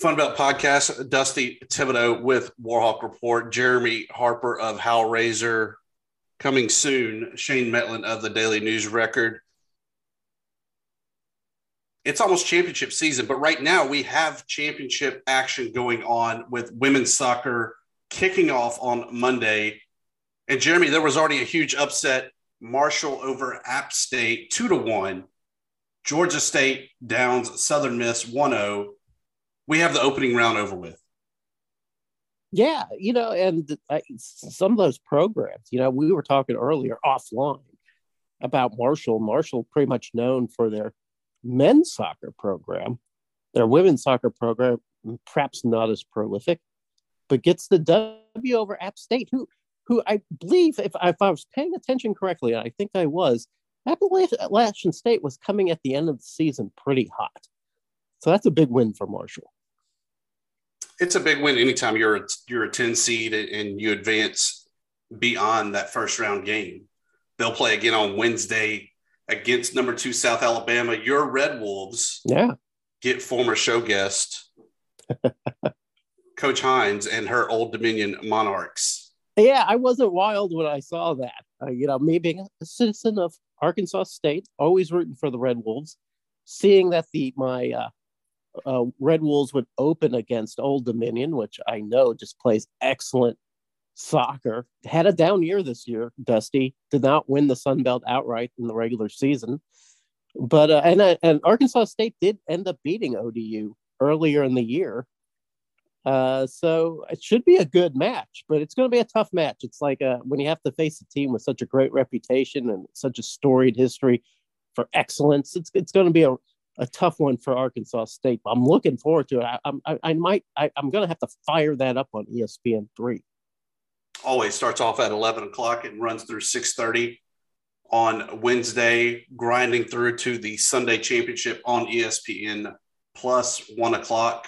Funbelt Podcast, Dusty Thibodeaux with Warhawk Report, Jeremy Harper of Howraiser, coming soon, Shane Mettlen of the Daily News Record. It's almost championship season, but right now we have championship action going on with women's soccer kicking off on Monday. And Jeremy, there was already a huge upset. Marshall over App State, two to one. Georgia State downs Southern Miss 1 0. We have the opening round over with. Yeah, you know, and some of those programs, you know, we were talking earlier offline about Marshall. Marshall, pretty much known for their men's soccer program. Their women's soccer program, perhaps not as prolific, but gets the W over App State, who, who I believe, if, if I was paying attention correctly, and I think I was, Appalachian State was coming at the end of the season pretty hot. So that's a big win for Marshall. It's a big win anytime you're a, you're a 10 seed and you advance beyond that first round game. They'll play again on Wednesday against number two South Alabama. Your Red Wolves yeah. get former show guest Coach Hines and her Old Dominion Monarchs. Yeah, I wasn't wild when I saw that. Uh, you know, me being a citizen of Arkansas State, always rooting for the Red Wolves. Seeing that the my uh, uh, Red Wolves would open against Old Dominion, which I know just plays excellent soccer. Had a down year this year. Dusty did not win the Sun Belt outright in the regular season, but uh, and uh, and Arkansas State did end up beating ODU earlier in the year. Uh, so it should be a good match, but it's going to be a tough match. It's like uh, when you have to face a team with such a great reputation and such a storied history for excellence. It's it's going to be a, a tough one for Arkansas State. I'm looking forward to it. I I, I might I, I'm going to have to fire that up on ESPN three. Always starts off at 11 o'clock and runs through 6:30 on Wednesday, grinding through to the Sunday championship on ESPN plus one o'clock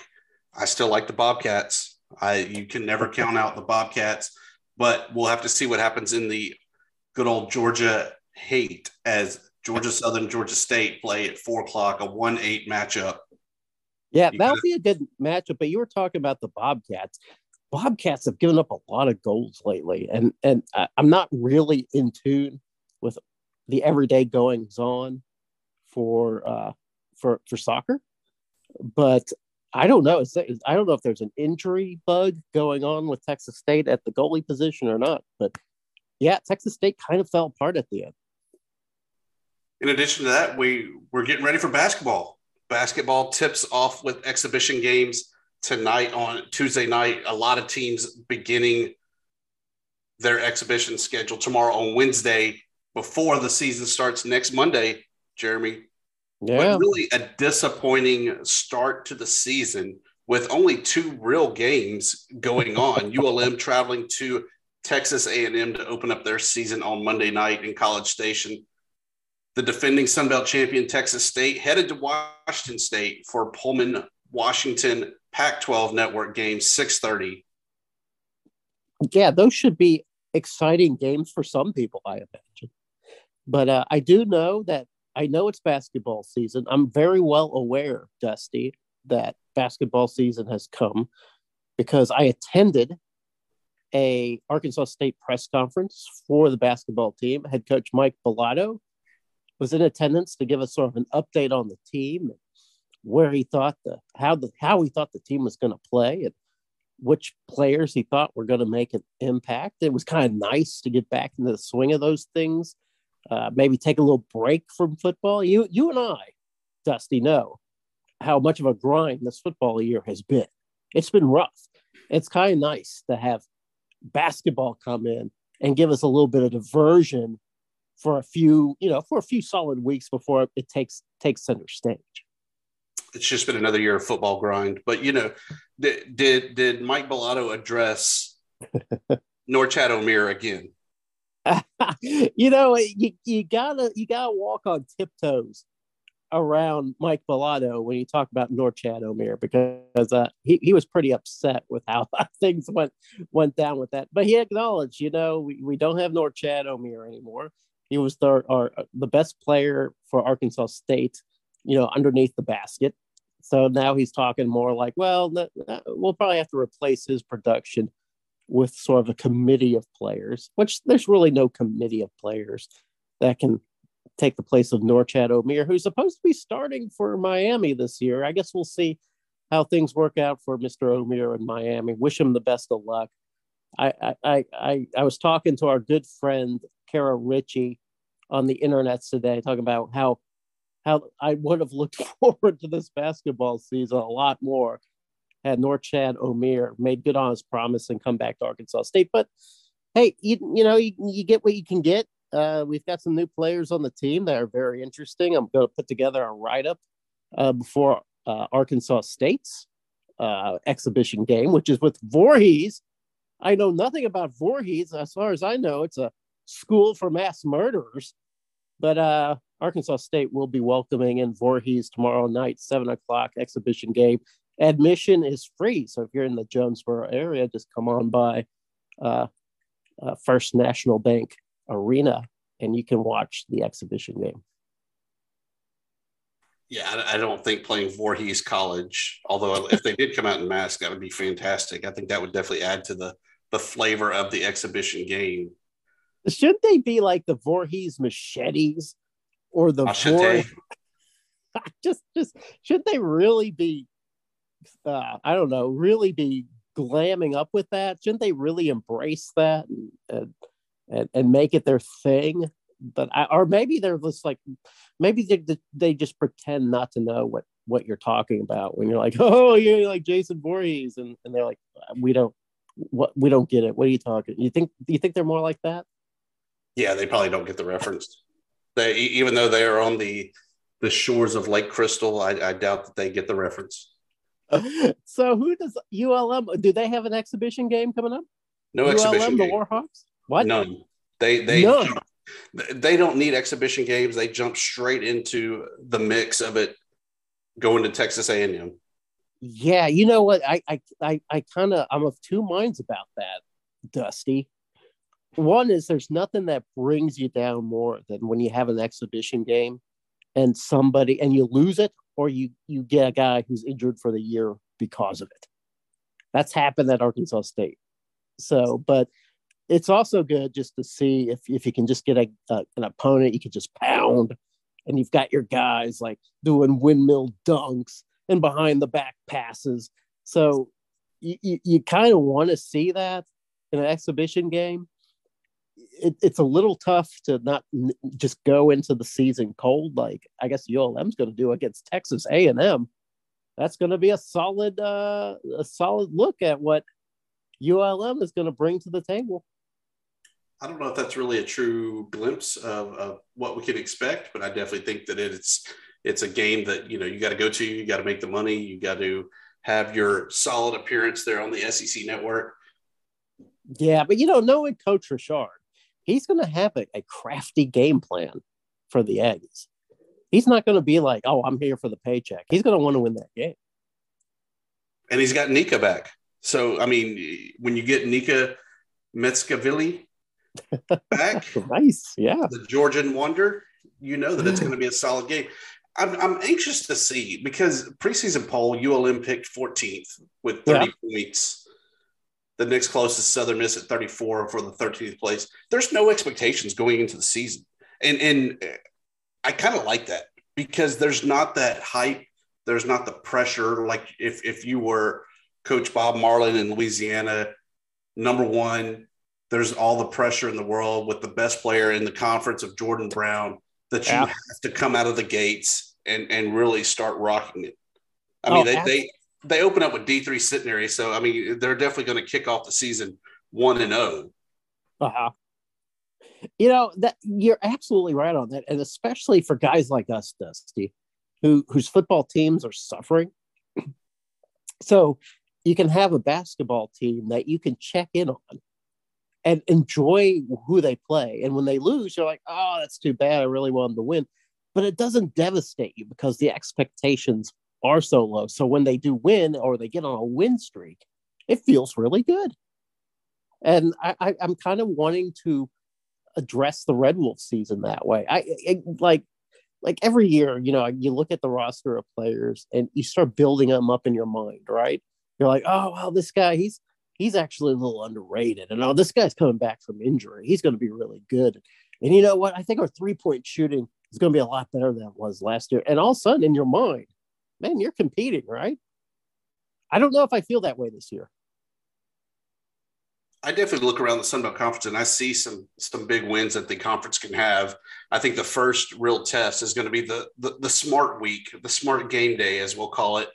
I still like the Bobcats. I you can never count out the Bobcats, but we'll have to see what happens in the good old Georgia hate as Georgia Southern Georgia State play at four o'clock, a one eight matchup. Yeah, that'll be a good matchup. But you were talking about the Bobcats. Bobcats have given up a lot of goals lately, and and I'm not really in tune with the everyday goings on for uh, for for soccer, but I don't know. I don't know if there's an injury bug going on with Texas State at the goalie position or not. But yeah, Texas State kind of fell apart at the end. In addition to that, we we're getting ready for basketball. Basketball tips off with exhibition games tonight on Tuesday night. A lot of teams beginning their exhibition schedule tomorrow on Wednesday before the season starts next Monday. Jeremy, yeah. But really a disappointing start to the season with only two real games going on. ULM traveling to Texas A&M to open up their season on Monday night in College Station. The defending Sun Belt champion Texas State headed to Washington State for Pullman Washington Pac-12 network game 6:30. Yeah, those should be exciting games for some people, I imagine. But uh, I do know that I know it's basketball season. I'm very well aware, Dusty, that basketball season has come because I attended a Arkansas State press conference for the basketball team. Head coach Mike Balado was in attendance to give us sort of an update on the team where he thought the how the how he thought the team was going to play and which players he thought were going to make an impact. It was kind of nice to get back into the swing of those things uh, maybe take a little break from football. You, you and I, Dusty, know how much of a grind this football year has been. It's been rough. It's kind of nice to have basketball come in and give us a little bit of diversion for a few, you know, for a few solid weeks before it takes takes center stage. It's just been another year of football grind. But you know, did did, did Mike Balado address Norchad Omier again? you know, you, you gotta you gotta walk on tiptoes around Mike Balado when you talk about Norchad Omier because uh, he, he was pretty upset with how things went went down with that. But he acknowledged, you know, we, we don't have Norchad Omier anymore. He was the our, uh, the best player for Arkansas State, you know, underneath the basket So now he's talking more like, well, uh, we'll probably have to replace his production with sort of a committee of players, which there's really no committee of players that can take the place of Norchad Omier, who's supposed to be starting for Miami this year. I guess we'll see how things work out for Mr. Omier in Miami. Wish him the best of luck. I I I I was talking to our good friend Kara Ritchie on the internet today, talking about how how I would have looked forward to this basketball season a lot more had Norchad Omier made good on his promise and come back to Arkansas State. But hey, you, you know, you, you get what you can get. Uh, we've got some new players on the team that are very interesting. I'm going to put together a write up uh, before uh, Arkansas State's uh, exhibition game, which is with Voorhees. I know nothing about Voorhees. As far as I know, it's a school for mass murderers. But uh, Arkansas State will be welcoming in Voorhees tomorrow night, seven o'clock exhibition game. Admission is free, so if you're in the Jonesboro area, just come on by uh, uh, First National Bank Arena and you can watch the exhibition game. Yeah, I don't think playing Voorhees College, although if they did come out in mask, that would be fantastic. I think that would definitely add to the the flavor of the exhibition game. Shouldn't they be like the Voorhees machetes or the Vor- just just should they really be uh, I don't know, really be glamming up with that? Shouldn't they really embrace that and, and, and make it their thing? But I, or maybe they're just like, maybe they, they just pretend not to know what what you're talking about when you're like, oh, you're like Jason Voorhees, and, and they're like, we don't, what we don't get it. What are you talking? You think? You think they're more like that? Yeah, they probably don't get the reference. They even though they are on the the shores of Lake Crystal, I, I doubt that they get the reference. so who does ULM? Do they have an exhibition game coming up? No ULM, exhibition. The game. Warhawks. What? None. They they None. they don't need exhibition games. They jump straight into the mix of it, going to Texas A and M. Yeah, you know what? I I I, I kind of I'm of two minds about that, Dusty. One is there's nothing that brings you down more than when you have an exhibition game and somebody and you lose it or you you get a guy who's injured for the year because of it. That's happened at Arkansas State. So, but it's also good just to see if if you can just get a, a an opponent you can just pound, and you've got your guys like doing windmill dunks and behind the back passes. So you you, you kind of want to see that in an exhibition game it, it's a little tough to not n- just go into the season cold like I guess ULM's going to do against Texas A&M. That's going to be a solid uh, a solid look at what ULM is going to bring to the table. I don't know if that's really a true glimpse of, of what we can expect, but I definitely think that it's it's a game that you know you got to go to, you got to make the money, you got to have your solid appearance there on the SEC network. Yeah, but you know, knowing Coach Richard, he's going to have a, a crafty game plan for the Aggies. He's not going to be like, oh, I'm here for the paycheck. He's going to want to win that game. And he's got Nika back. So, I mean, when you get Nika Metskhvili back, nice, yeah, the Georgian wonder, you know that it's going to be a solid game. I'm, I'm anxious to see because preseason poll ULM picked 14th with 30 yeah. points the next closest Southern Miss at 34 for the 13th place. There's no expectations going into the season. And and I kind of like that because there's not that hype, there's not the pressure like if if you were coach Bob Marlin in Louisiana, number 1, there's all the pressure in the world with the best player in the conference of Jordan Brown that you yeah. have to come out of the gates and and really start rocking it. I mean, oh, they, they they open up with D three Centenary, so I mean they're definitely going to kick off the season one and zero. Oh. Uh huh. You know that you're absolutely right on that, and especially for guys like us, Dusty, who whose football teams are suffering. So you can have a basketball team that you can check in on and enjoy who they play. And when they lose, you're like, oh, that's too bad. I really wanted to win. But it doesn't devastate you because the expectations are so low. So when they do win or they get on a win streak, it feels really good. And I, I, am kind of wanting to address the Red Wolf season that way. I, I like like every year, you know, you look at the roster of players and you start building them up in your mind, right? You're like, oh well, this guy, he's he's actually a little underrated. And oh, this guy's coming back from injury. He's going to be really good. And you know what? I think our three point shooting is going to be a lot better than it was last year. And all of a sudden, in your mind, man, you're competing, right? I don't know if I feel that way this year. I definitely look around the Sun Belt Conference and I see some some big wins that the conference can have. I think the first real test is going to be the, the the, smart week, the smart game day, as we'll call it.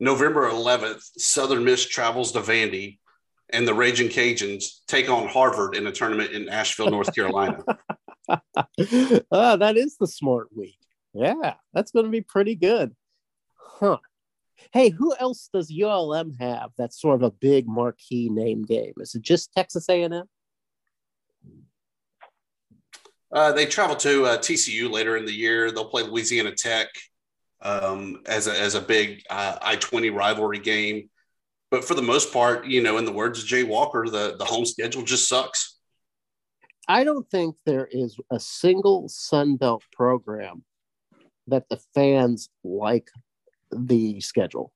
November 11th, Southern Miss travels to Vandy, and the Raging Cajuns take on Harvard in a tournament in Asheville, North Carolina. Uh, that is the smart week. Yeah, that's going to be pretty good. Huh. Hey, who else does ULM have that's sort of a big marquee name game? Is it just Texas A&M? Uh, they travel to uh, TCU later in the year. They'll play Louisiana Tech um, as, a, as a big uh, I 20 rivalry game. But for the most part, you know, in the words of Jay Walker, the, the home schedule just sucks. I don't think there is a single Sun Belt program that the fans like the schedule.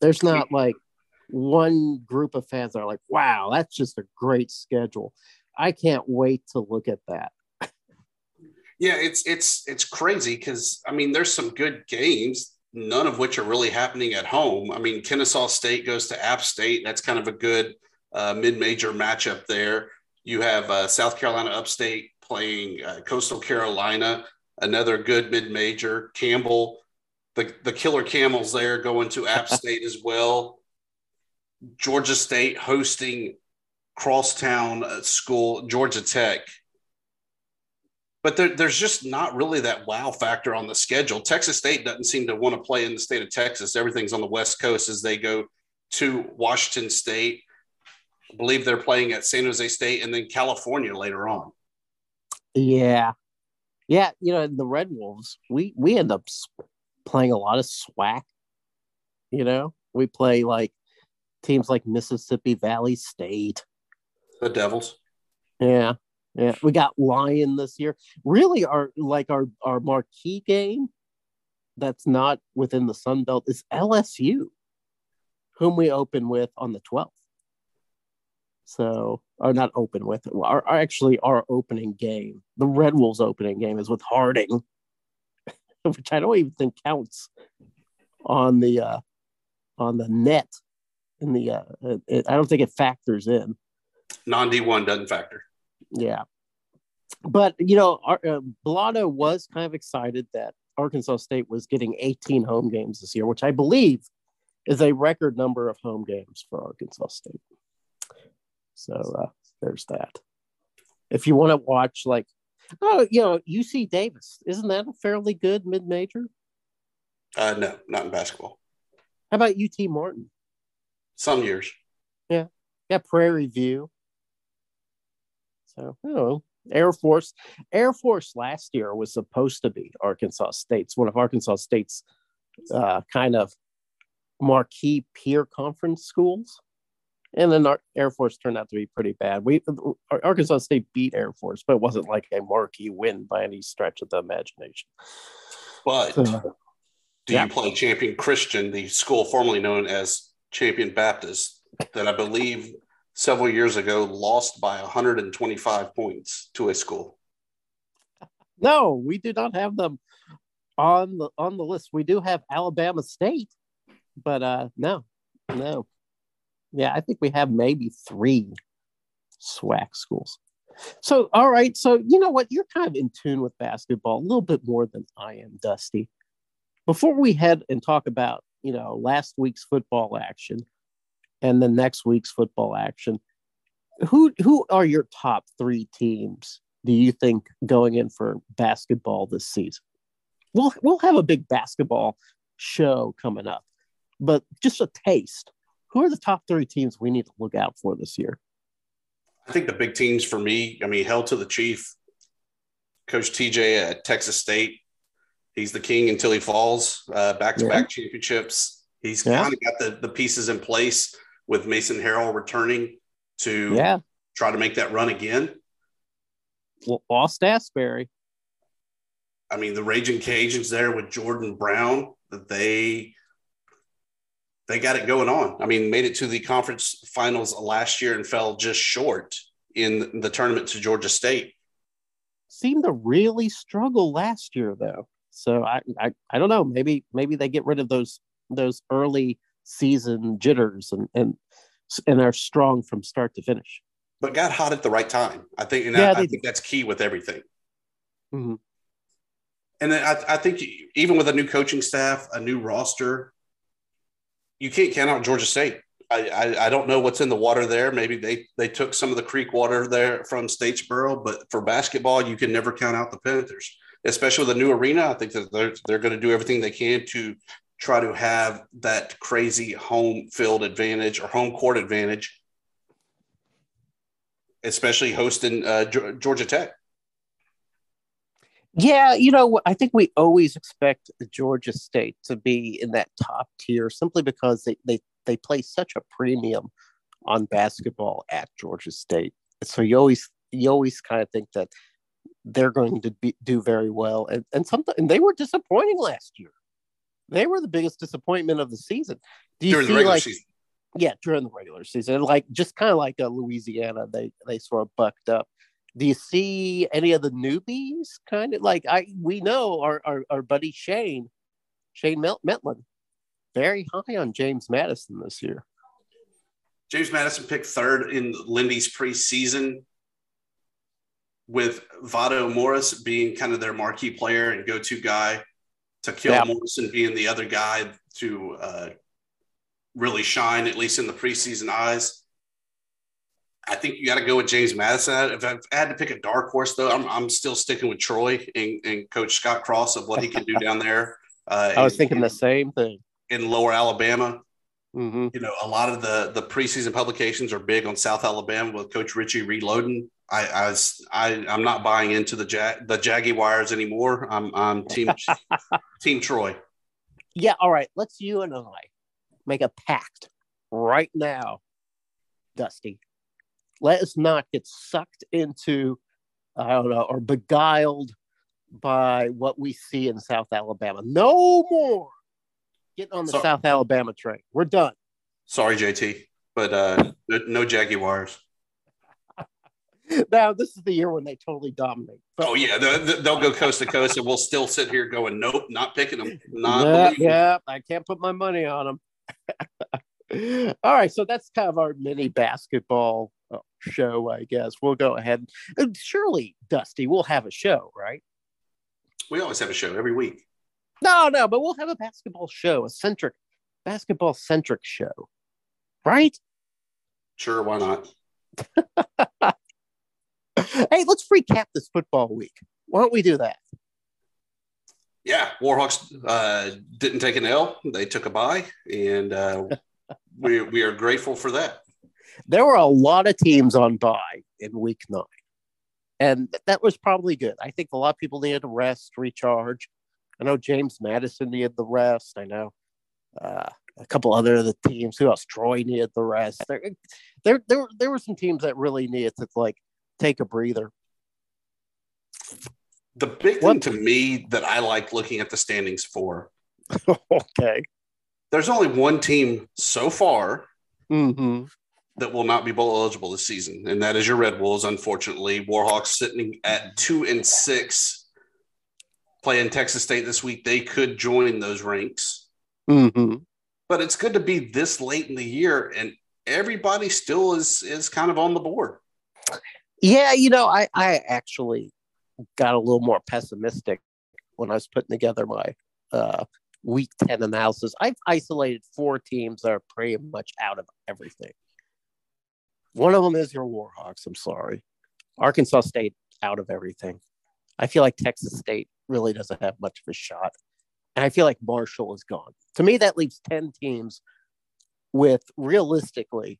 There's not like one group of fans that are like, wow, that's just a great schedule. I can't wait to look at that. yeah, it's it's it's crazy because I mean there's some good games, none of which are really happening at home. I mean, Kennesaw State goes to App State. That's kind of a good uh, mid-major matchup there. You have uh, South Carolina Upstate playing uh, Coastal Carolina, another good mid-major. Campbell the, the killer camels there going to App State as well. Georgia State hosting crosstown uh, school, Georgia Tech. But there, there's just not really that wow factor on the schedule. Texas State doesn't seem to want to play in the state of Texas. Everything's on the West Coast as they go to Washington State. I believe they're playing at San Jose State and then California later on. Yeah. Yeah. You know, the Red Wolves, we, we end up playing a lot of SWAC. You know, we play like teams like Mississippi Valley State, the Devils. Yeah, yeah. We got Lyon this year. Really, our like our our marquee game that's not within the Sun Belt is LSU, whom we open with on the twelfth. So, or not open with, our, our actually our opening game, the Red Wolves opening game is with Harding which I don't even think counts on the uh, on the net. In the uh, it, I don't think it factors in. Non D one doesn't factor. Yeah, but you know, our, uh, Balado was kind of excited that Arkansas State was getting 18 home games this year, which I believe is a record number of home games for Arkansas State. So uh, there's that. If you want to watch like Oh, you know, UC Davis, isn't that a fairly good mid major? Uh, no, not in basketball. How about UT Martin? Some years. Yeah. Yeah, Prairie View. So, know, Air Force. Air Force last year was supposed to be Arkansas State's one of Arkansas State's uh, kind of marquee peer conference schools and then our Air Force turned out to be pretty bad. We Arkansas State beat Air Force, but it wasn't like a marquee win by any stretch of the imagination. But so, do yeah. you play Champion Christian, the school formerly known as Champion Baptist, that I believe several years ago lost by 125 points to a school? No, we do not have them on the on the list. We do have Alabama State, but uh no, no. Yeah, I think we have maybe three SWAC schools. So, all right. So, you know what? You're kind of in tune with basketball a little bit more than I am, Dusty. Before we head and talk about, you know, last week's football action and the next week's football action, who who are your top three teams do you think going in for basketball this season? We'll we'll have a big basketball show coming up, but just a taste who are the top three teams we need to look out for this year? I think the big teams for me, I mean, hell to the chief. Coach TJ at Texas State. He's the king until he falls. Back to back championships. He's yeah. kind of got the, the pieces in place with Mason Harrell returning to yeah. try to make that run again. Well, lost Asberry. I mean, the Raging Cajuns there with Jordan Brown, that they they got it going on. I mean, made it to the conference finals last year and fell just short in the tournament to Georgia State. Seemed to really struggle last year though. So I, I I don't know. Maybe maybe they get rid of those those early season jitters and and and are strong from start to finish. But got hot at the right time. I think, and yeah, I, I think that's key with everything. Mm-hmm. And then I, I think even with a new coaching staff, a new roster, you can't count out Georgia State. I, I, I, don't know what's in the water there. Maybe they they took some of the creek water there from Statesboro, but for basketball, you can never count out the Panthers, especially with a new arena. I think that they're they're going to do everything they can to try to have that crazy home field advantage or home court advantage, especially hosting uh, Georgia Tech. Yeah, you know, I think we always expect Georgia State to be in that top tier simply because they, they, they place such a premium on basketball at Georgia State. So you always you always kind of think that they're going to be, do very well, and and something and they were disappointing last year. They were the biggest disappointment of the season. Do you during the like, season? Yeah, during the regular season, like just kind of like a Louisiana, they they sort of bucked up. Do you see any of the newbies? Kind of like I we know our our, our buddy Shane, Shane Mettlen, very high on James Madison this year. James Madison picked third in Lindy's preseason, with Vado Morse being kind of their marquee player and go-to guy. Takil yeah. Morrison being the other guy to uh, really shine, at least in the preseason eyes. I think you got to go with James Madison. If I had to pick a dark horse, though, I'm, I'm still sticking with Troy and, and Coach Scott Cross of what he can do down there. Uh, I was in, thinking the same thing in Lower Alabama. Mm-hmm. You know, a lot of the the preseason publications are big on South Alabama with Coach Richie reloading. I, I was I I'm not buying into the Jag the Jaguars anymore. I'm I'm team team Troy. Yeah, all right. Let's you and I make a pact right now, Dusty. Let us not get sucked into I don't know or beguiled by what we see in South Alabama. No more getting on the so, South Alabama train. We're done. Sorry, JT, but uh, no Jaguars. now this is the year when they totally dominate. But, oh yeah, they'll, they'll, go coast to coast, and we'll still sit here going, "Nope, not picking them." Not yeah, yeah, I can't put my money on them. All right, so that's kind of our mini basketball show, I guess. We'll go ahead. Surely, Dusty, we'll have a show, right? We always have a show every week. No, no, but we'll have a basketball show, a centric, basketball centric show, right? Sure, why not? hey, let's recap this football week. Why don't we do that? Yeah, Warhawks uh, didn't take an L; they took a bye, and uh, we we are grateful for that. There were a lot of teams on bye in Week Nine, and that was probably good. I think a lot of people needed to rest, recharge. I know James Madison needed the rest. I know uh, a couple other of the teams. Who else? Troy needed the rest. There, there, there, there were some teams that really needed to like take a breather. The big thing to me that I like looking at the standings for. okay. There's only one team so far mm-hmm. That will not be bowl eligible this season, and that is your Red Wolves. Unfortunately, Warhawks sitting at two and six, playing Texas State this week. They could join those ranks. Mm-hmm. But it's good to be this late in the year, and everybody still is is kind of on the board. Yeah, you know, I, I actually got a little more pessimistic when I was putting together my uh, week 10 analysis. I've isolated four teams that are pretty much out of everything. One of them is your Warhawks. I'm sorry. Arkansas State out of everything. I feel like Texas State really doesn't have much of a shot. And I feel like Marshall is gone. To me, that leaves 10 teams with realistically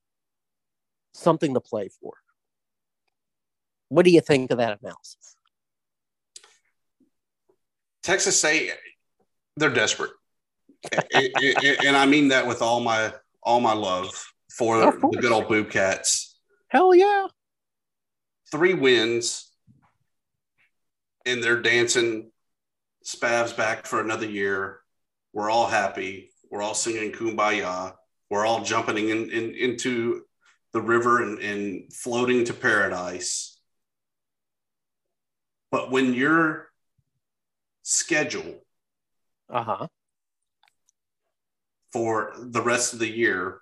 something to play for. What do you think of that analysis? Texas State, they're desperate, and I mean that with all my all my love for the good old Boobcats. Hell yeah! Three wins, and they're dancing Spav's back for another year. We're all happy. We're all singing Kumbaya. We're all jumping in, in into the river and, and floating to paradise. But when your schedule uh-huh. for the rest of the year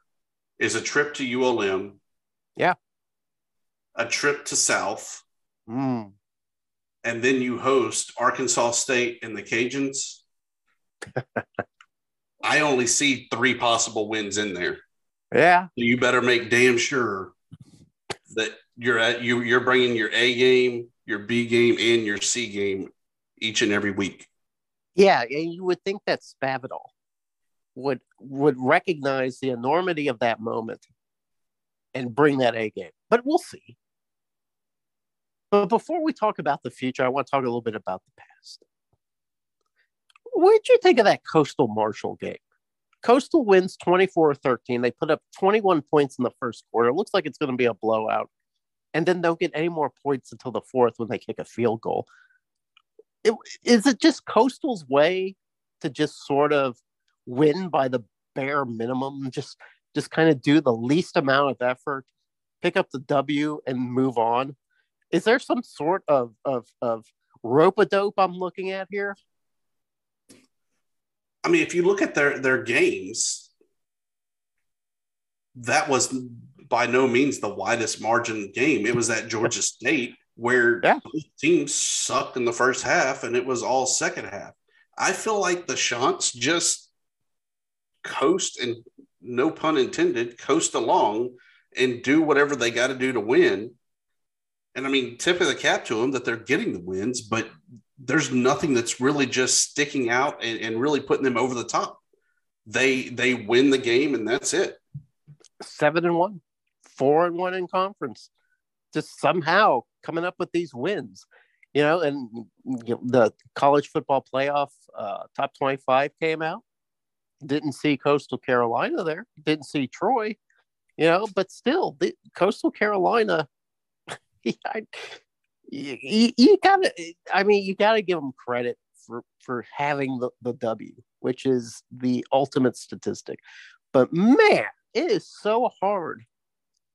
is a trip to ULM. Yeah. A trip to South. Mm. And then you host Arkansas State and the Cajuns. I only see three possible wins in there. Yeah. You better make damn sure that you're at you you're bringing your A game, your B game, and your C game each and every week. Yeah, and you would think that Spavital would would recognize the enormity of that moment and bring that A game. But we'll see. But before we talk about the future, I want to talk a little bit about the past. What did you think of that Coastal Marshall game? Coastal wins 24 13. They put up 21 points in the first quarter. It looks like it's going to be a blowout. And then don't get any more points until the fourth when they kick a field goal. It, is it just Coastal's way to just sort of win by the bare minimum? Just just kind of do the least amount of effort, pick up the W and move on. Is there some sort of of of rope a dope I'm looking at here? I mean, if you look at their their games, that was by no means the widest margin game. It was at Georgia State where yeah. teams sucked in the first half and it was all second half. I feel like the Chants just coast and no pun intended, coast along and do whatever they got to do to win. And I mean, tip of the cap to them that they're getting the wins, but there's nothing that's really just sticking out and, and really putting them over the top. They they win the game and that's it. Seven and one, four and one in conference. Just somehow coming up with these wins, you know. And you know, the college football playoff uh, top twenty-five came out. Didn't see Coastal Carolina there. Didn't see Troy, you know. But still, the Coastal Carolina. I, you, you, gotta i mean you gotta give them credit for for having the, the w which is the ultimate statistic but man it is so hard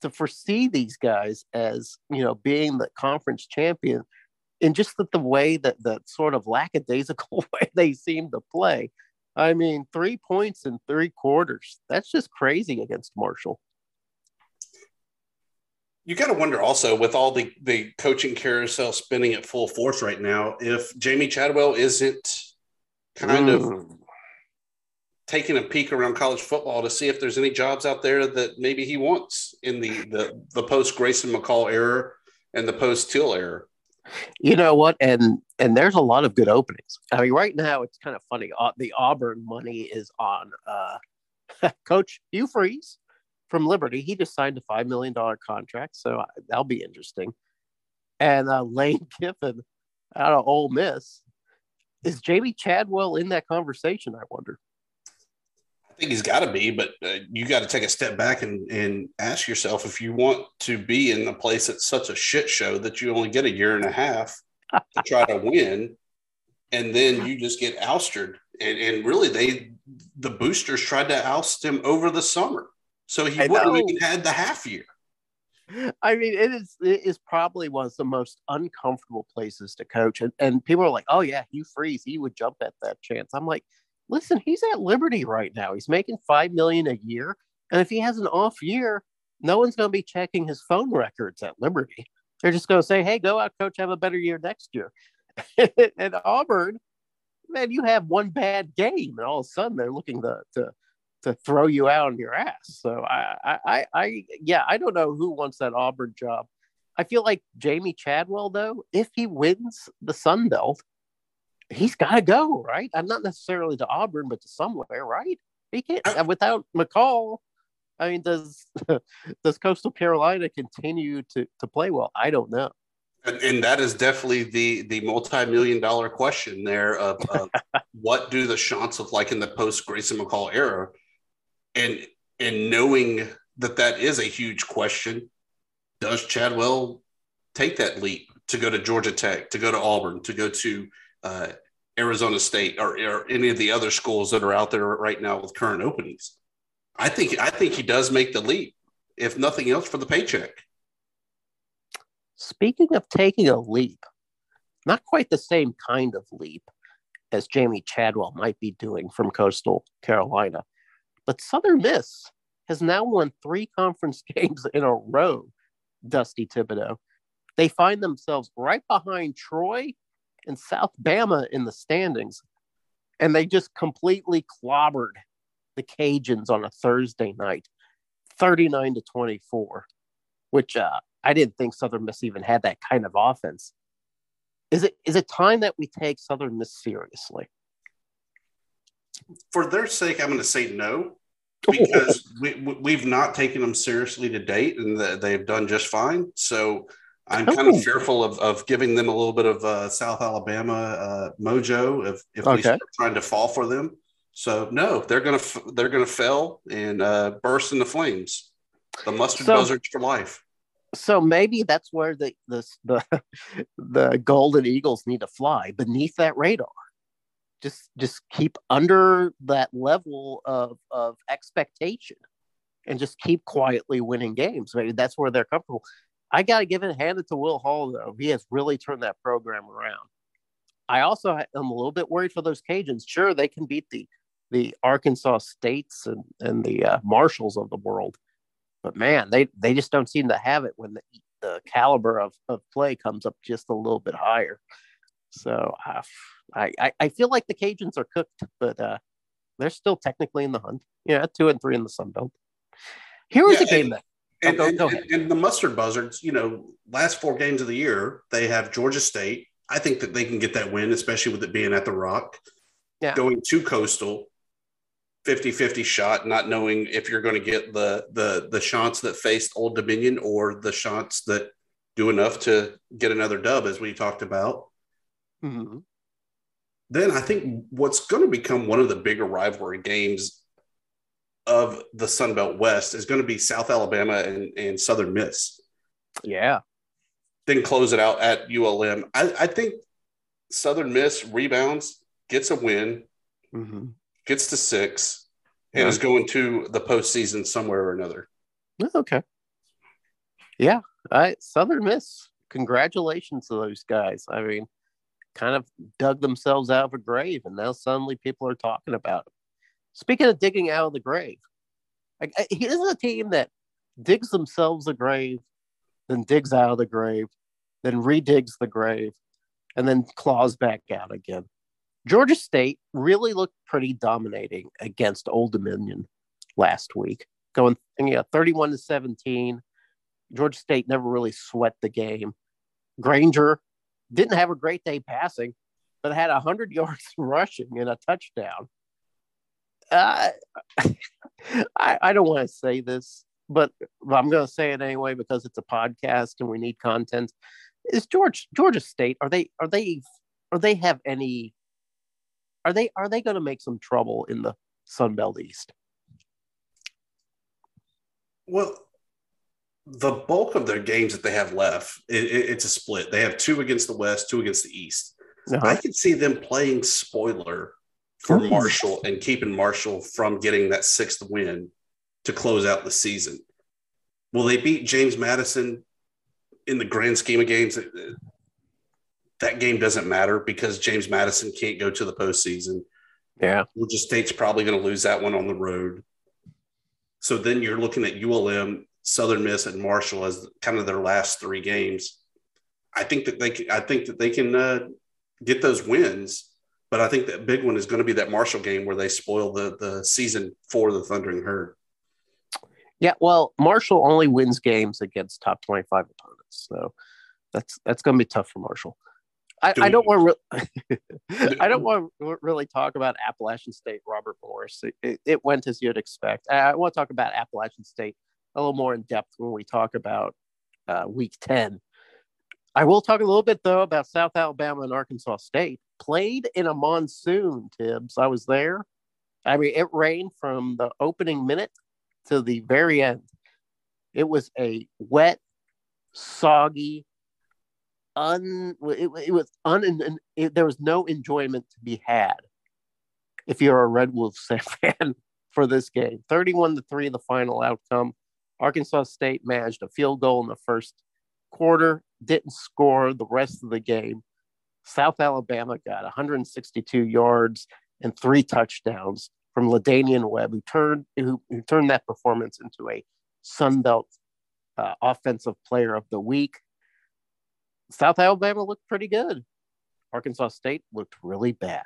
to foresee these guys as you know being the conference champion in just that the way that the sort of lackadaisical way they seem to play i mean three points in three quarters that's just crazy against marshall you got to wonder also with all the the coaching carousel spinning at full force right now if Jamey Chadwell isn't kind mm. of taking a peek around college football to see if there's any jobs out there that maybe he wants in the the, the post Grayson McCall era and the post Till era. You know what? And and there's a lot of good openings. I mean, right now it's kind of funny. Uh, the Auburn money is on uh, Coach Hugh Freeze from Liberty. He just signed a five million dollar contract, so that'll be interesting. And uh, Lane Kiffin out of Ole Miss is Jamey Chadwell in that conversation? I wonder. I think he's got to be, but uh, you got to take a step back and, and ask yourself if you want to be in a place that's such a shit show that you only get a year and a half to try to win, and then you just get ousted. And, and really, they the boosters tried to oust him over the summer. So he I wouldn't know. even had the half year. I mean, it is it is probably one of the most uncomfortable places to coach. And, and people are like, oh yeah, Hugh Freeze, he would jump at that chance. I'm like, listen, he's at Liberty right now. He's making five million a year. And if he has an off year, no one's gonna be checking his phone records at Liberty. They're just gonna say, hey, go out, coach, have a better year next year. and Auburn, man, you have one bad game, and all of a sudden they're looking to to to throw you out on your ass. So I, I, I, yeah, I don't know who wants that Auburn job. I feel like Jamey Chadwell, though, if he wins the Sun Belt, he's got to go, right? I'm not necessarily to Auburn, but to somewhere, right? He can't uh, without McCall. I mean, does does Coastal Carolina continue to to play well? I don't know. And, and that is definitely the the multi million dollar question there of, of what do the shots look like in the post Grayson McCall era? and and knowing that that is a huge question, does Chadwell take that leap to go to Georgia Tech, to go to Auburn, to go to uh, Arizona State or, or any of the other schools that are out there right now with current openings. I think I think he does make the leap, if nothing else, for the paycheck. Speaking of taking a leap, not quite the same kind of leap as Jamey Chadwell might be doing from Coastal Carolina, but Southern Miss has now won three conference games in a row. Dusty Thibodeaux, they find themselves right behind Troy and South Bama in the standings, and they just completely clobbered the Cajuns on a Thursday night, 39 to 24, which uh, I didn't think Southern Miss even had that kind of offense. Is it is it time that we take Southern Miss seriously? For their sake, I'm going to say no because we, we've not taken them seriously to date, and they've done just fine. So I'm kind of fearful of, of giving them a little bit of uh, South Alabama uh, mojo if if okay. we start trying to fall for them. So no, they're gonna they're gonna fail and uh, burst into flames. The mustard so, buzzards for life. So maybe that's where the the the, the Golden Eagles need to fly beneath that radar. Just just keep under that level of of expectation, and just keep quietly winning games. Maybe that's where they're comfortable. I got to give it handed to Will Hall though. He has really turned that program around. I also am a little bit worried for those Cajuns. Sure, they can beat the the Arkansas States and, and the uh, Marshalls of the world. But man, they, they just don't seem to have it when the, the caliber of, of play comes up just a little bit higher. So uh, I, I, I feel like the Cajuns are cooked, but uh, they're still technically in the hunt. Yeah, two and three in the Sun Belt. Here was yeah, a game that. And, go, go and, and the Mustard Buzzards, you know, last four games of the year, they have Georgia State. I think that they can get that win, especially with it being at the Rock. Yeah. Going to Coastal, 50-50 shot, not knowing if you're going to get the the the shots that faced Old Dominion or the shots that do enough to get another dub, as we talked about. Mm-hmm. Then I think what's going to become one of the bigger rivalry games of the Sun Belt West is going to be South Alabama and, and Southern Miss. Yeah. Then close it out at ULM. I, I think Southern Miss rebounds, gets a win, mm-hmm gets to six, and yeah. is going to the postseason somewhere or another. Okay. Yeah, I Southern Miss. Congratulations to those guys. I mean, kind of dug themselves out of a grave, and now suddenly people are talking about it. Speaking of digging out of the grave, like uh, is a team that digs themselves a grave, then digs out of the grave, then redigs the grave, and then claws back out again. Georgia State really looked pretty dominating against Old Dominion last week, going yeah, 31 to 17. Georgia State never really sweat the game. Grainger didn't have a great day passing, but had 100 yards rushing and a touchdown. Uh, I, I don't want to say this, but I'm going to say it anyway because it's a podcast and we need content. Is George Georgia State are they are they are they have any are they are they going to make some trouble in the Sun Belt East? Well, the bulk of their games that they have left, it, it, it's a split. They have two against the West, two against the East. Uh-huh. I can see them playing spoiler for Ooh. Marshall and keeping Marshall from getting that sixth win to close out the season. Will they beat James Madison in the grand scheme of games? that game doesn't matter because James Madison can't go to the postseason. Yeah. Georgia State's probably going to lose that one on the road. So then you're looking at ULM, Southern Miss, and Marshall as kind of their last three games. I think that they can, I think that they can uh, get those wins, but I think that big one is going to be that Marshall game where they spoil the the season for the Thundering Herd. Yeah, well, Marshall only wins games against top twenty-five opponents, so that's that's going to be tough for Marshall. I, I, don't want re- I don't want to really talk about Appalachian State, Robert Morris. It, it, it, went as you'd expect. I want to talk about Appalachian State a little more in depth when we talk about uh, Week Ten. I will talk a little bit though about South Alabama and Arkansas State. Played in a monsoon, Tibbs. I was there. I mean, it rained from the opening minute to the very end. It was a wet, soggy, un it, it was un it, there was no enjoyment to be had if you're a Red Wolves fan for this game. 31 to 3 the final outcome. Arkansas State managed a field goal in the first quarter, didn't score the rest of the game. South Alabama got 162 yards and three touchdowns from La'Damian Webb, who turned who, who turned that performance into a Sun Belt uh, offensive player of the week. South Alabama looked pretty good. Arkansas State looked really bad.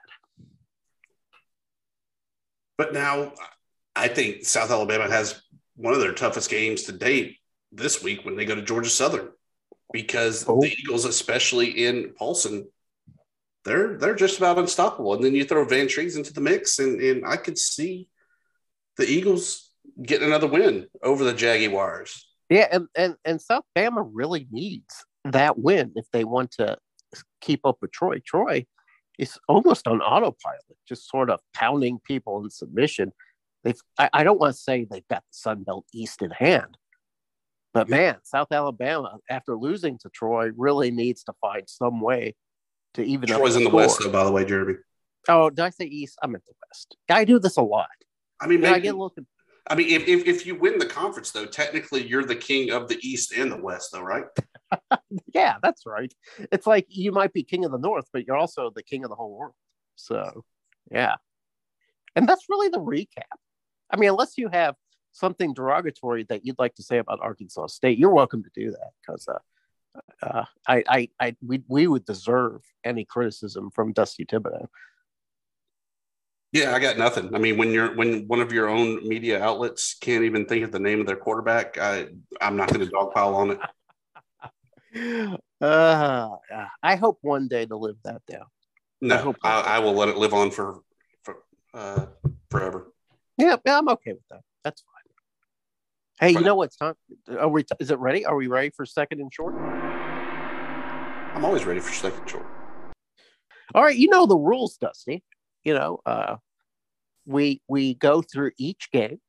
But now I think South Alabama has one of their toughest games to date this week when they go to Georgia Southern because oh. the Eagles, especially in Paulson, they're they're just about unstoppable. And then you throw Vantrease into the mix, and, and I could see the Eagles getting another win over the Jaguars. Yeah, and, and, and South Bama really needs that win if they want to keep up with Troy. Troy is almost on autopilot, just sort of pounding people in submission. They've I, I don't want to say they've got the Sun Belt East in hand, but man, South Alabama, after losing to Troy, really needs to find some way to even. Troy's in the West, though, by the way, Jeremy. Oh, did I say East? I meant the West. I do this a lot. I mean, maybe, I get a little. I mean, if, if, if you win the conference, though, technically you're the king of the East and the West, though, right? yeah, that's right. It's like you might be king of the North, but you're also the king of the whole world. So, yeah. And that's really the recap. I mean, unless you have something derogatory that you'd like to say about Arkansas State, you're welcome to do that because uh, uh, I, I, I, we, we would deserve any criticism from Dusty Thibodeaux. Yeah, I got nothing. I mean, when you're when one of your own media outlets can't even think of the name of their quarterback, I I'm not going to dogpile on it. Uh, I hope one day to live that down. No, I, hope I, I will let it live on for for uh, forever. Yeah, yeah, I'm okay with that. That's fine. Hey, you know what's time? Are we? Is it ready? Are we ready for second and short? I'm always ready for second and short. All right, you know the rules, Dusty. You know, uh, we we go through each game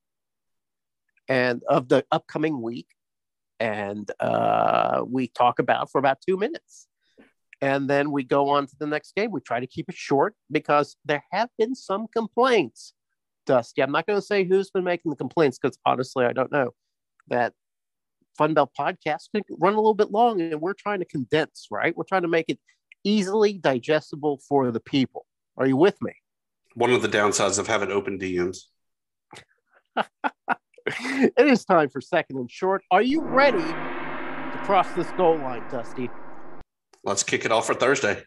and of the upcoming week, and uh, we talk about for about two minutes, and then we go on to the next game. We try to keep it short because there have been some complaints Dusty. I'm not going to say who's been making the complaints because honestly, I don't know. That Fun Belt podcast can run a little bit long, and we're trying to condense, right? We're trying to make it easily digestible for the people. Are you with me? One of the downsides of having open DMs. it is time for second and short. Are you ready to cross this goal line, Dusty? Let's kick it off for Thursday.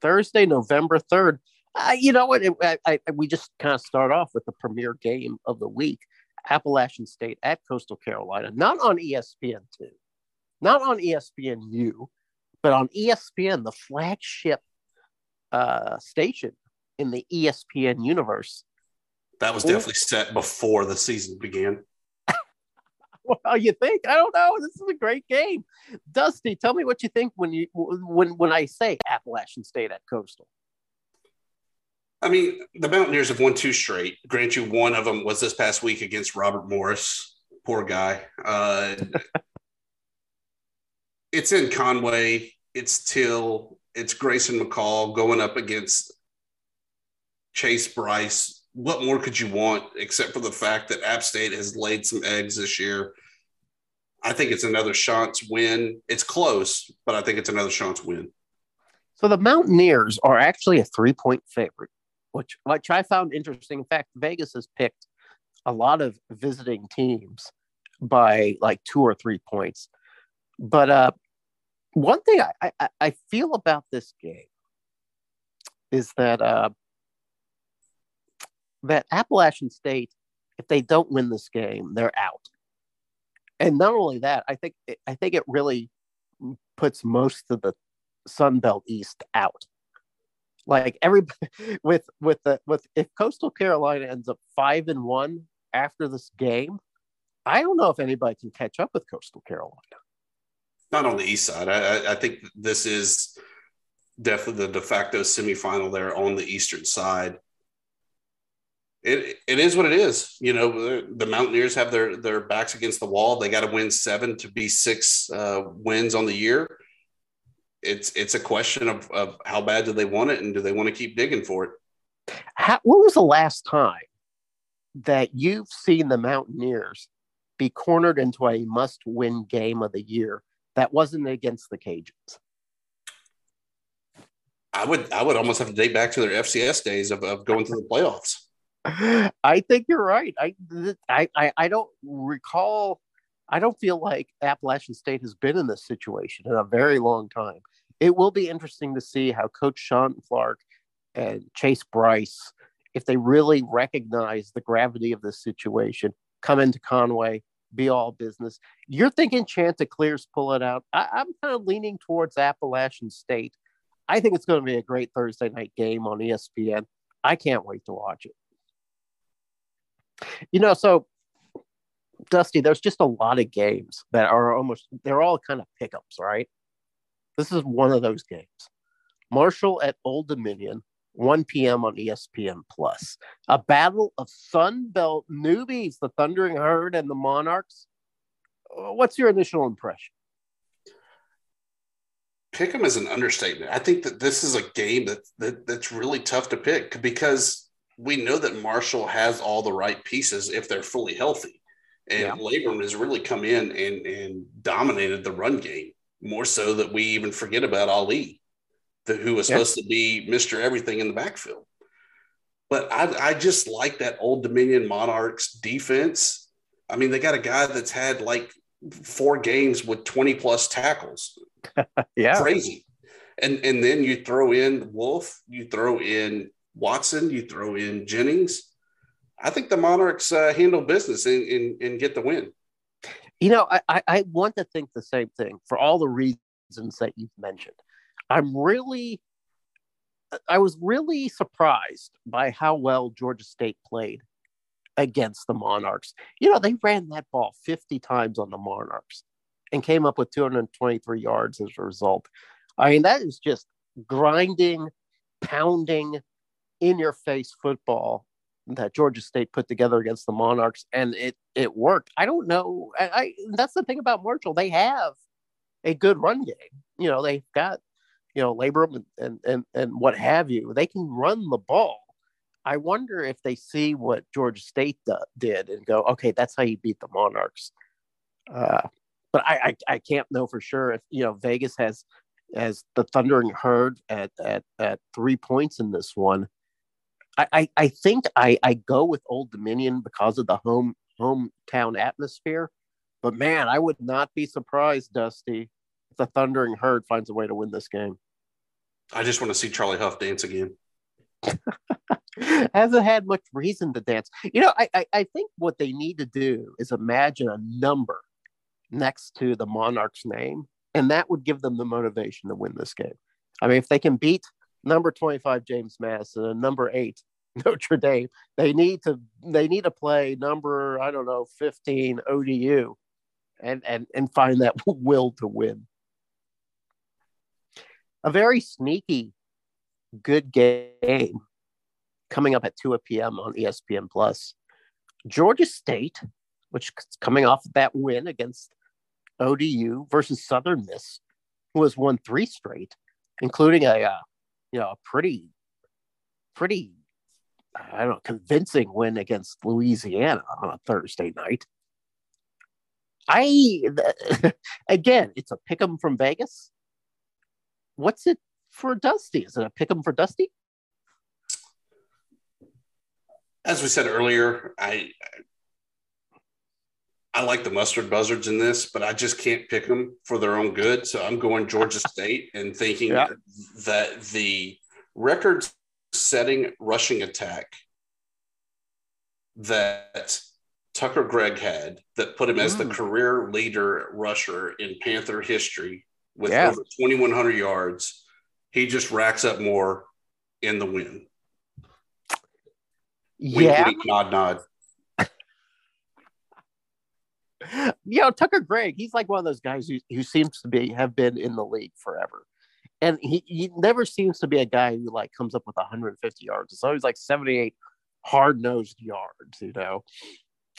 Thursday, November 3rd. Uh, you know what? It, I, I, we just kind of start off with the premier game of the week Appalachian State at Coastal Carolina, not on ESPN2, not on ESPNU, but on ESPN, the flagship uh, station in the ESPN universe. That was definitely set before the season began. well, you think? I don't know. This is a great game. Dusty, tell me what you think when you when when I say Appalachian State at Coastal. I mean, the Mountaineers have won two straight. Grant you, one of them was this past week against Robert Morris. Poor guy. Uh, it's in Conway. It's Till. It's Grayson McCall going up against Chase Brice. What more could you want except for the fact that App State has laid some eggs this year? I think it's another chance win. It's close, but I think it's another chance win. So the Mountaineers are actually a three point favorite which which I found interesting. In fact, Vegas has picked a lot of visiting teams by like two or three points. But uh, one thing I, I, I feel about this game is that uh, that Appalachian State, if they don't win this game, they're out. And not only that, I think I think it really puts most of the Sun Belt East out like every with with the with if Coastal Carolina ends up five and one after this game, I don't know if anybody can catch up with Coastal Carolina. Not on the east side. I, I think this is definitely the de facto semifinal there on the eastern side. It, it is what it is. You know, the Mountaineers have their their backs against the wall. They got to win seven to be six uh, wins on the year it's it's a question of, of how bad do they want it and do they want to keep digging for it. How, when was the last time that you've seen the Mountaineers be cornered into a must-win game of the year that wasn't against the Cajuns? I would I would almost have to date back to their FCS days of, of going to the playoffs. I think you're right. I, I I don't recall. I don't feel like Appalachian State has been in this situation in a very long time. It will be interesting to see how Coach Shawn Clark and Chase Brice, if they really recognize the gravity of this situation, come into Conway, be all business. You're thinking Chanticleers pull it out. I, I'm kind of leaning towards Appalachian State. I think it's going to be a great Thursday night game on ESPN. I can't wait to watch it. You know, so Dusty, there's just a lot of games that are almost they're all kind of pickups, right? This is one of those games. Marshall at Old Dominion, 1 p.m. on ESPN Plus. A battle of Sun Belt newbies, the Thundering Herd and the Monarchs. Uh, what's your initial impression? Pick them as an understatement. I think that this is a game that, that that's really tough to pick because we know that Marshall has all the right pieces if they're fully healthy. And yeah. Laborn has really come in and, and dominated the run game more so that we even forget about Ali, the, who was yeah. supposed to be Mr. Everything in the backfield. But I, I just like that Old Dominion Monarchs defense. I mean, they got a guy that's had like four games with 20 plus tackles. yeah. Crazy. And and then you throw in Wolf, you throw in Watson, you throw in Jennings. I think the Monarchs uh, handle business and, and, and, get the win. You know, I, I want to think the same thing for all the reasons that you've mentioned. I'm really, I was really surprised by how well Georgia State played against the Monarchs. You know, they ran that ball 50 times on the Monarchs and came up with 223 yards as a result. I mean, that is just grinding, pounding, in your face football that Georgia State put together against the Monarchs, and it it worked. I don't know. I, I, that's the thing about Marshall; they have a good run game. You know, they've got you know Laborn and and and, and what have you. They can run the ball. I wonder if they see what Georgia State do, did and go, okay, that's how you beat the Monarchs. Uh, but I, I I can't know for sure if you know Vegas has as the Thundering Herd at at at three points in this one. I, I think I, I go with Old Dominion because of the home hometown atmosphere. But man, I would not be surprised, Dusty, if the Thundering Herd finds a way to win this game. I just want to see Charlie Huff dance again. Hasn't had much reason to dance. You know, I, I, I think what they need to do is imagine a number next to the Monarch's name, and that would give them the motivation to win this game. I mean, if they can beat number 25 James Madison and number 8 Notre Dame. They need to they need to play number I don't know 15 ODU and and and find that will to win. A very sneaky good game coming up at 2 p.m. on ESPN Plus. Georgia State, which is coming off that win against ODU versus Southern Miss, who has won three straight, including a uh, you know, a pretty, pretty, I don't know, convincing win against Louisiana on a Thursday night. I, again, it's a pick 'em from Vegas. What's it for Dusty? Is it a pick 'em for Dusty? As we said earlier, I I like the mustard buzzards in this, but I just can't pick them for their own good. So I'm going Georgia State and thinking yeah. that the record setting rushing attack that Tucker Gregg had that put him as the mm. career leader rusher in Panther history with yeah. over 2,100 yards. He just racks up more in the win. Yeah. Wink, wink, nod, nod you know, Tucker Gregg, he's like one of those guys who, who seems to be have been in the league forever. And he, he never seems to be a guy who like comes up with 150 yards. It's always like 78 hard nosed yards, you know.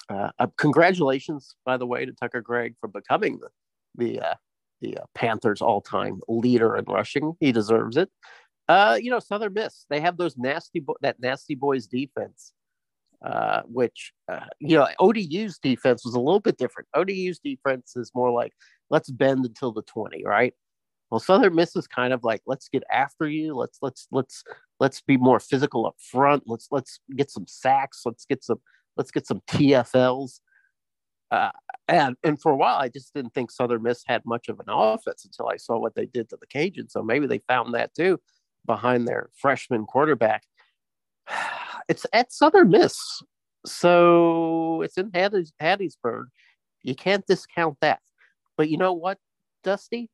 Uh, uh, congratulations, by the way, to Tucker Gregg for becoming the the, uh, the uh, Panthers' all-time leader in rushing. He deserves it. Uh, you know, Southern Miss. They have those nasty bo- that nasty boys defense, uh, which uh, you know ODU's defense was a little bit different. ODU's defense is more like let's bend until the twenty, right? Well, Southern Miss is kind of like let's get after you. Let's let's let's let's be more physical up front. Let's let's get some sacks. Let's get some let's get some TFLs. Uh, and and for a while, I just didn't think Southern Miss had much of an offense until I saw what they did to the Cajuns. So maybe they found that too behind their freshman quarterback. It's at Southern Miss, so it's in Hattiesburg. You can't discount that. But you know what, Dusty?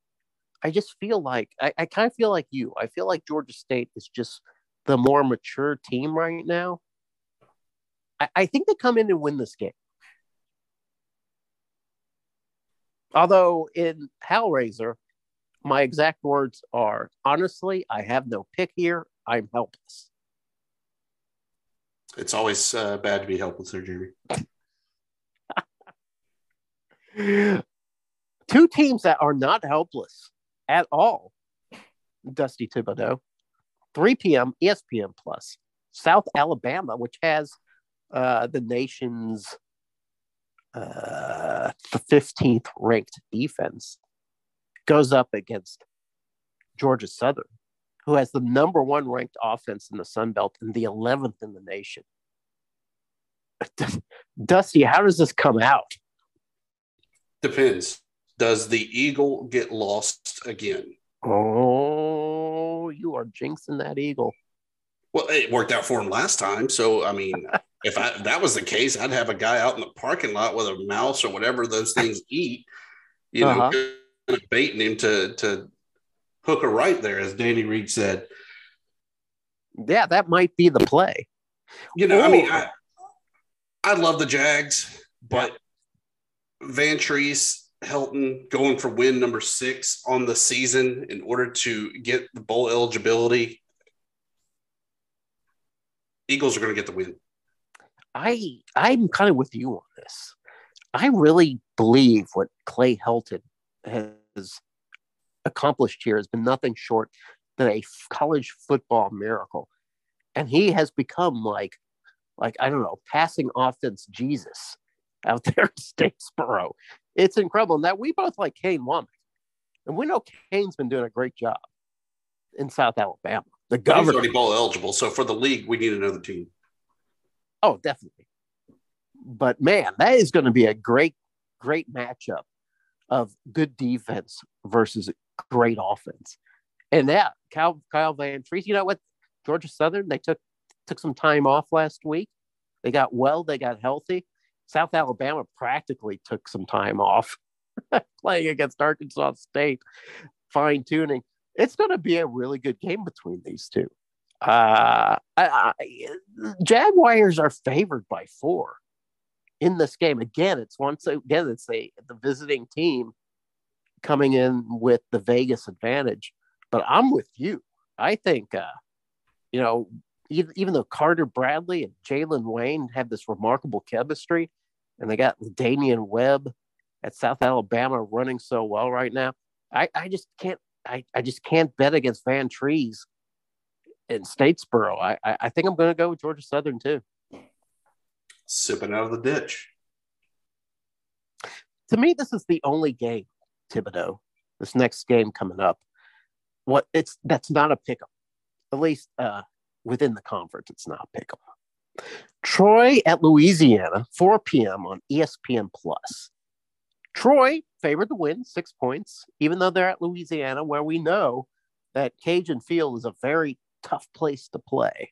I just feel like I, I kind of feel like you. I feel like Georgia State is just the more mature team right now. I, I think they come in and win this game. Although in Hellraiser, my exact words are honestly, I have no pick here. I'm helpless. It's always uh, bad to be helpless there, Jeremy. Two teams that are not helpless at all. Dusty Thibodeaux, 3 p.m. ESPN Plus. South Alabama, which has uh, the nation's uh, the 15th ranked defense, goes up against Georgia Southern, who has the number one ranked offense in the Sun Belt and the 11th in the nation. Dusty, how does this come out? Depends. Does the Eagle get lost again? Oh, you are jinxing that Eagle. Well, it worked out for him last time. So, I mean, if, I, that was the case, I'd have a guy out in the parking lot with a mouse or whatever those things eat, you know, uh-huh. baiting him to to hook a right there, as Danny Reed said. Yeah, that might be the play. You know, I mean, I, I love the Jags, but Vantrease Helton going for win number six on the season in order to get the bowl eligibility. Eagles are going to get the win. I I'm kind of with you on this. I really believe what Clay Helton has accomplished here has been nothing short than a college football miracle, and he has become like like I don't know passing offense Jesus out there in Statesboro. It's incredible. And that we both like Kane Wommack, and we know Kane's been doing a great job in South Alabama. The governor He's already bowl eligible, so for the league, we need another team. Oh, definitely. But man, that is going to be a great, great matchup of good defense versus great offense. And that Kyle, Kyle Vantrease, you know what? Georgia Southern, they took took some time off last week. They got well, they got healthy. South Alabama practically took some time off playing against Arkansas State, fine tuning. It's going to be a really good game between these two. Uh, I, I, Jaguars are favored by four in this game. Again, it's once again it's a the visiting team coming in with the Vegas advantage. But I'm with you. I think, uh, you know, even, even though Carter Bradley and Jalen Wayne have this remarkable chemistry, and they got Damian Webb at South Alabama running so well right now. I, I just can't I, I just can't bet against Vantrease in Statesboro. I, I, I think I'm going to go with Georgia Southern too. Sipping out of the ditch. To me, this is the only game, Thibodeaux. This next game coming up, what it's that's not a pick'em. At least uh, within the conference, it's not a pick'em. Troy at Louisiana, 4 p.m. on ESPN Plus. Troy favored to win six points, even though they're at Louisiana, where we know that Cajun Field is a very tough place to play.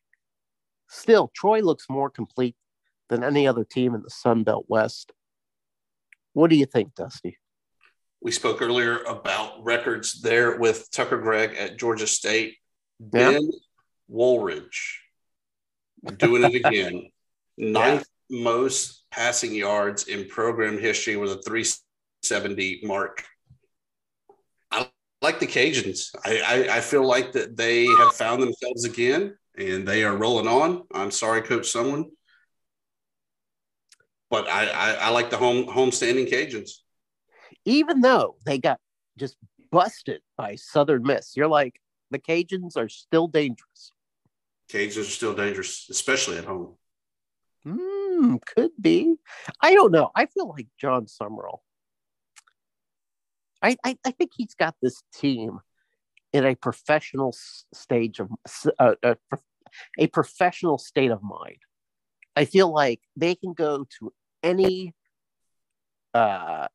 Still, Troy looks more complete than any other team in the Sun Belt West. What do you think, Dusty? We spoke earlier about records there with Tucker Gregg at Georgia State. Yeah. Ben Wooldridge doing it again. Ninth yeah. most passing yards in program history with a 370 mark. I like the Cajuns. I, I, I feel like that they have found themselves again and they are rolling on. I'm sorry, Coach Someone. But I, I, I like the home home standing Cajuns. Even though they got just busted by Southern Miss. You're like, the Cajuns are still dangerous. Cajuns are still dangerous, especially at home. Hmm, could be. I don't know. I feel like Jon Sumrall. I, I, I think he's got this team in a professional stage of uh, a, a professional state of mind. I feel like they can go to any uh,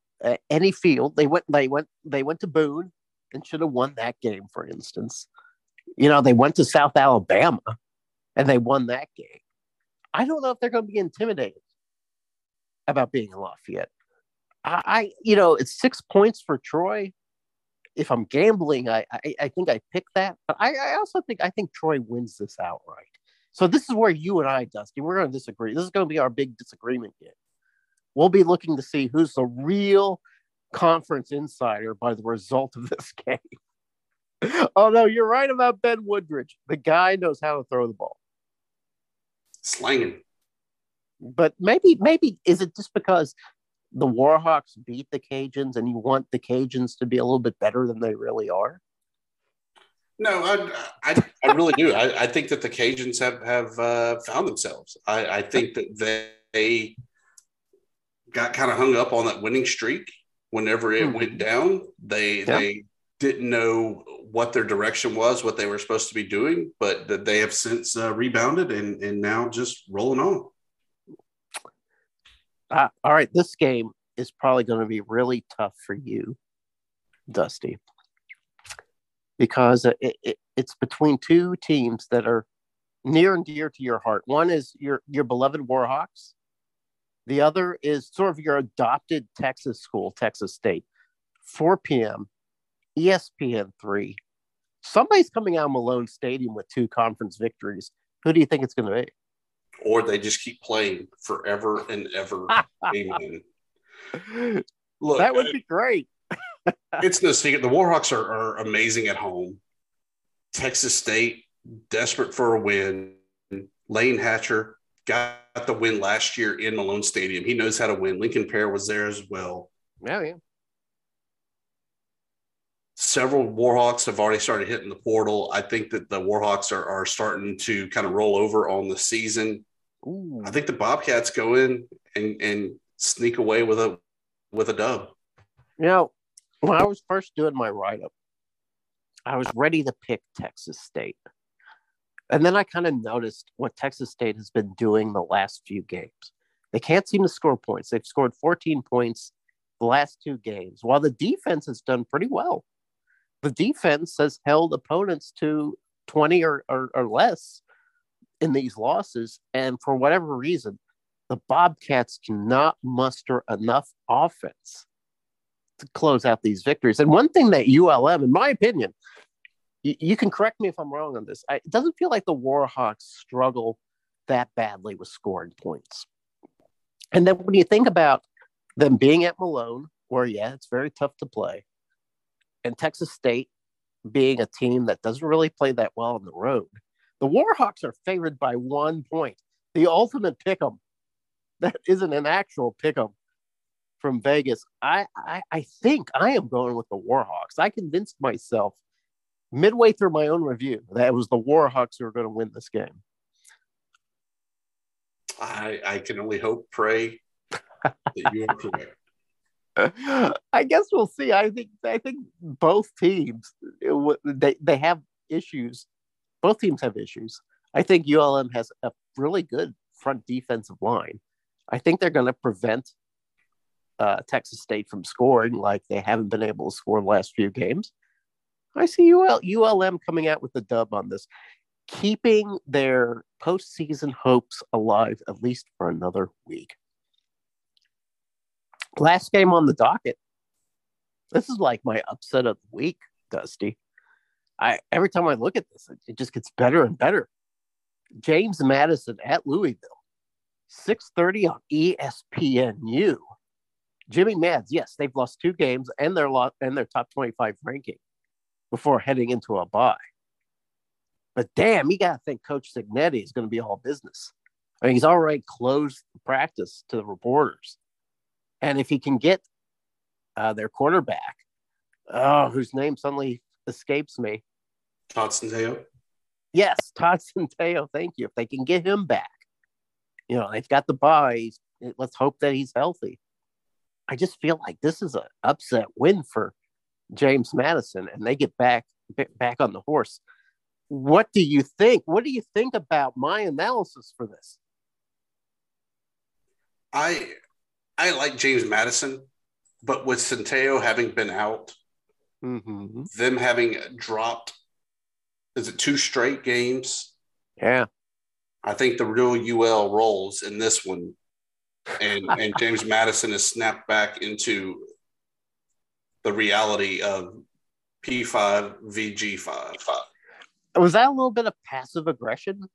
any field. They went they went they went to Boone and should have won that game, for instance. You know, they went to South Alabama and they won that game. I don't know if they're going to be intimidated about being in Lafayette. I, I you know, it's six points for Troy if I'm gambling, I, I, I think I pick that. But I, I also think I think Troy wins this outright. So this is where you and I, Dusty, we're going to disagree. This is going to be our big disagreement game. We'll be looking to see who's the real conference insider by the result of this game. oh no, you're right about Ben Wooldridge. The guy knows how to throw the ball. Slanging. But maybe, maybe is it just because the Warhawks beat the Cajuns and you want the Cajuns to be a little bit better than they really are? No, I, I, I really do. I, I, think that the Cajuns have have uh, found themselves. I, I think that they got kind of hung up on that winning streak. Whenever it mm-hmm. went down, they yeah. they didn't know what their direction was, what they were supposed to be doing, but they have since uh, rebounded and and now just rolling on. Uh, all right, this game is probably going to be really tough for you, Dusty, because it, it, it's between two teams that are near and dear to your heart. One is your your beloved Warhawks. The other is sort of your adopted Texas school, Texas State. 4 p.m. ESPN three. Somebody's coming out of Malone Stadium with two conference victories. Who do you think it's going to be? or they just keep playing forever and ever. Amen. Look, that would be great. it's no secret. The Warhawks are, are amazing at home. Texas State, desperate for a win. Layne Hatcher got the win last year in Malone Stadium. He knows how to win. Lincoln Pare was there as well. Yeah, yeah several Warhawks have already started hitting the portal. I think that the Warhawks are, are starting to kind of roll over on the season. Ooh. I think the Bobcats go in and, and sneak away with a with a dub. You know, when I was first doing my write up, I was ready to pick Texas State. And then I kind of noticed what Texas State has been doing the last few games. They can't seem to score points. They've scored 14 points the last two games, while the defense has done pretty well the defense has held opponents to 20 or, or, or less in these losses. And for whatever reason, the Bobcats cannot muster enough offense to close out these victories. And one thing that ULM, in my opinion, you, you can correct me if I'm wrong on this. I, it doesn't feel like the Warhawks struggle that badly with scoring points. And then when you think about them being at Malone, where yeah, it's very tough to play, and Texas State being a team that doesn't really play that well on the road, the Warhawks are favored by one point. The ultimate pick 'em. That isn't an actual pick 'em from Vegas. I, I I think I am going with the Warhawks. I convinced myself midway through my own review that it was the Warhawks who were going to win this game. I I can only hope, pray that you are correct. I guess we'll see. I think I think both teams they they have issues. Both teams have issues. I think ULM has a really good front defensive line. I think they're going to prevent uh, Texas State from scoring like they haven't been able to score the last few games. I see UL, ULM coming out with the dub on this, keeping their postseason hopes alive at least for another week. Last game on the docket. This is like my upset of the week, Dusty. I every time I look at this, it just gets better and better. James Madison at Louisville, 6:30 on ESPNU. Jimmy Mads, yes, they've lost two games and they're lost and their top 25 ranking before heading into a bye. But damn, you gotta think Coach Cignetti is going to be all business. I mean, he's already closed practice to the reporters. And if he can get uh, their quarterback oh, whose name suddenly escapes me. Todd Centeio. Yes, Todd Centeio. Thank you. If they can get him back, you know, they've got the buys. Let's hope that he's healthy. I just feel like this is an upset win for James Madison, and they get back back on the horse. What do you think? What do you think about my analysis for this? I I like James Madison, but with Centeio having been out, mm-hmm. them having dropped, is it two straight games? Yeah. I think the real UL rolls in this one, and and James Madison is snapped back into the reality of P5 VG5. Was that a little bit of passive aggression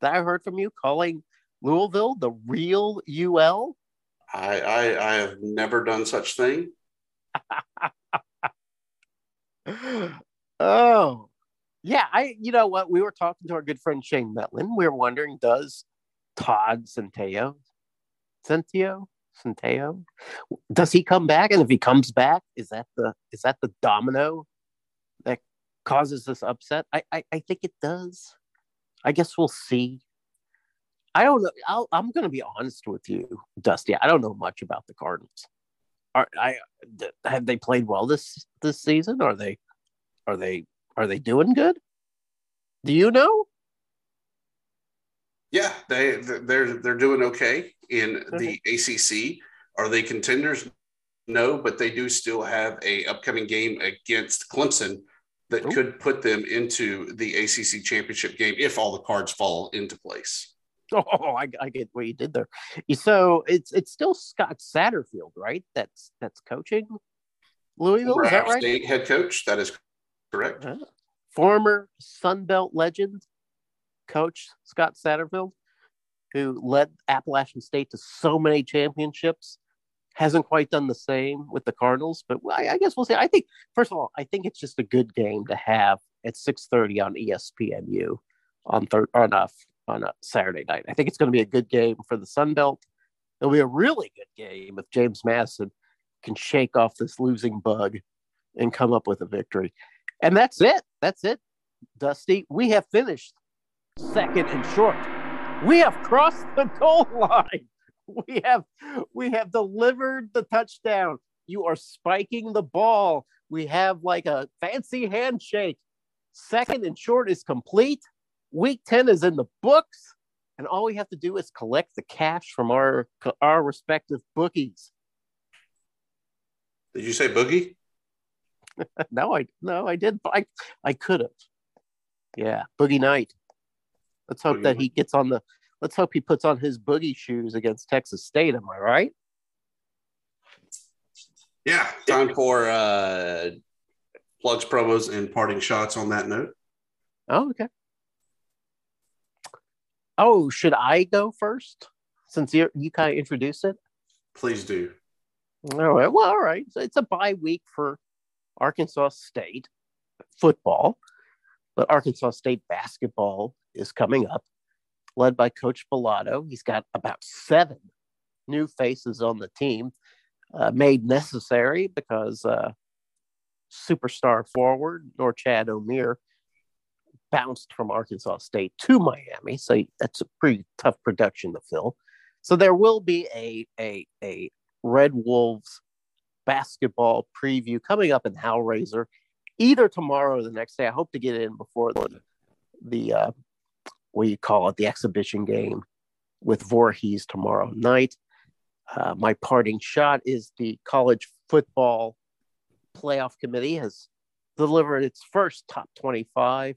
that I heard from you calling Louisville the real UL? I I, I have never done such thing. oh, yeah, I you know what? We were talking to our good friend Shane Mettlen. We were wondering, does Todd Centeio, Centeio, Centeio, does he come back? And if he comes back, is that the is that the domino that causes this upset? I I, I think it does. I guess we'll see. I don't know. i am going to be honest with you, Dusty. I don't know much about the Cardinals. Are I have they played well this this season? Are they are they are they doing good? Do you know? Yeah, they they're they're doing okay in the ACC. Are they contenders? No, but they do still have a upcoming game against Clemson that Ooh. could put them into the ACC championship game if all the cards fall into place. Oh, I, I get what you did there. So it's it's still Scott Satterfield, right? That's that's coaching Louisville. Is that right? State head coach. That is correct. Uh, former Sun Belt legend coach Scott Satterfield, who led Appalachian State to so many championships, hasn't quite done the same with the Cardinals. But I, I guess we'll see. I think first of all, I think it's just a good game to have at six thirty on ESPNU on on a on a Saturday night. I think it's going to be a good game for the Sun Belt. It'll be a really good game if James Madison can shake off this losing bug and come up with a victory. And that's it. That's it, Dusty. We have finished second and short. We have crossed the goal line. We have we have delivered the touchdown. You are spiking the ball. We have like a fancy handshake. Second and short is complete. Week 10 is in the books. And all we have to do is collect the cash from our our respective bookies. Did you say boogie? no, I no, I did. I I could have. Yeah, Boogie Night. Let's hope boogie that he gets on the. Let's hope he puts on his boogie shoes against Texas State. Am I right? Yeah. Time for uh, plugs, promos, and parting shots. On that note. Oh, okay. Oh, should I go first since you you kind of introduced it? Please do. All right. Well, all right. So it's a bye week for Arkansas State football, but Arkansas State basketball is coming up, led by Coach Balado. He's got about seven new faces on the team, uh, made necessary because uh, superstar forward Norchad Omier bounced from Arkansas State to Miami. So that's a pretty tough production to fill. So there will be a, a, a Red Wolves basketball preview coming up in Hellraiser either tomorrow or the next day. I hope to get in before the the uh, you call it the exhibition game with Voorhees tomorrow night. Uh, my parting shot is the college football playoff committee has delivered its first top 25.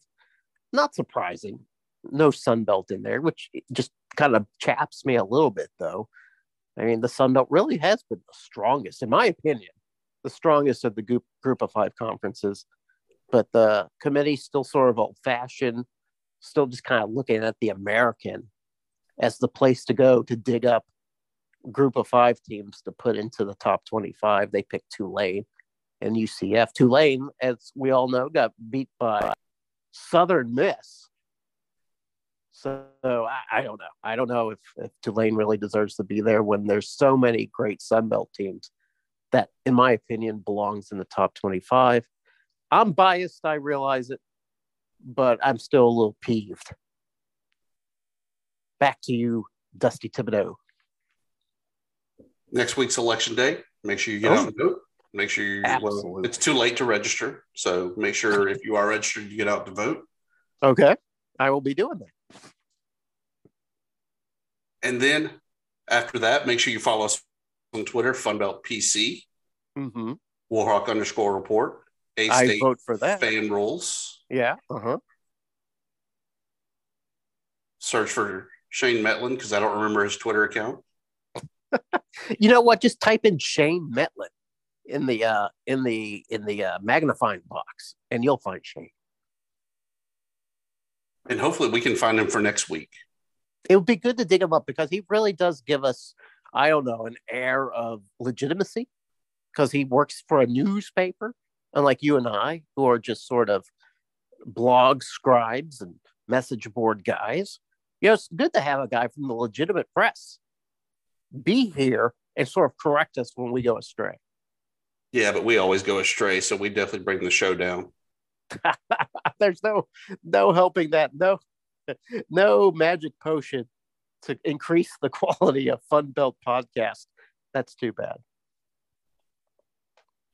Not surprising, no Sun Belt in there, which just kind of chaps me a little bit though. I mean, the Sun Belt really has been the strongest, in my opinion, the strongest of the group group of five conferences. But the committee's still sort of old fashioned, still just kind of looking at the American as the place to go to dig up group of five teams to put into the top 25. They picked Tulane and UCF. Tulane, as we all know, got beat by Southern Miss so I, I, don't know. I don't know if, if Tulane really deserves to be there when there's so many great Sun Belt teams that, in my opinion, belongs in the top 25. I'm biased, I realize it, but I'm still a little peeved. Back to you, Dusty Thibodeaux. Next week's election day. Make sure you get oh. out and vote. Make sure you well, it's too late to register. So make sure if you are registered, you get out to vote. Okay. I will be doing that. And then after that, make sure you follow us on Twitter, Funbelt PC, mm-hmm. Warhawk underscore report. A I vote for that. Fan rules. Yeah. Uh huh. Search for Shane Mettlen because I don't remember his Twitter account. you know what? Just type in Shane Mettlen in the uh, in the in the uh, magnifying box, and you'll find Shane. And hopefully, we can find him for next week. It would be good to dig him up because he really does give us, I don't know, an air of legitimacy because he works for a newspaper, unlike you and I, who are just sort of blog scribes and message board guys. You know, it's good to have a guy from the legitimate press be here and sort of correct us when we go astray. Yeah, but we always go astray, so we definitely bring the show down. There's no no helping that. No no magic potion to increase the quality of Fun Belt podcast. That's too bad.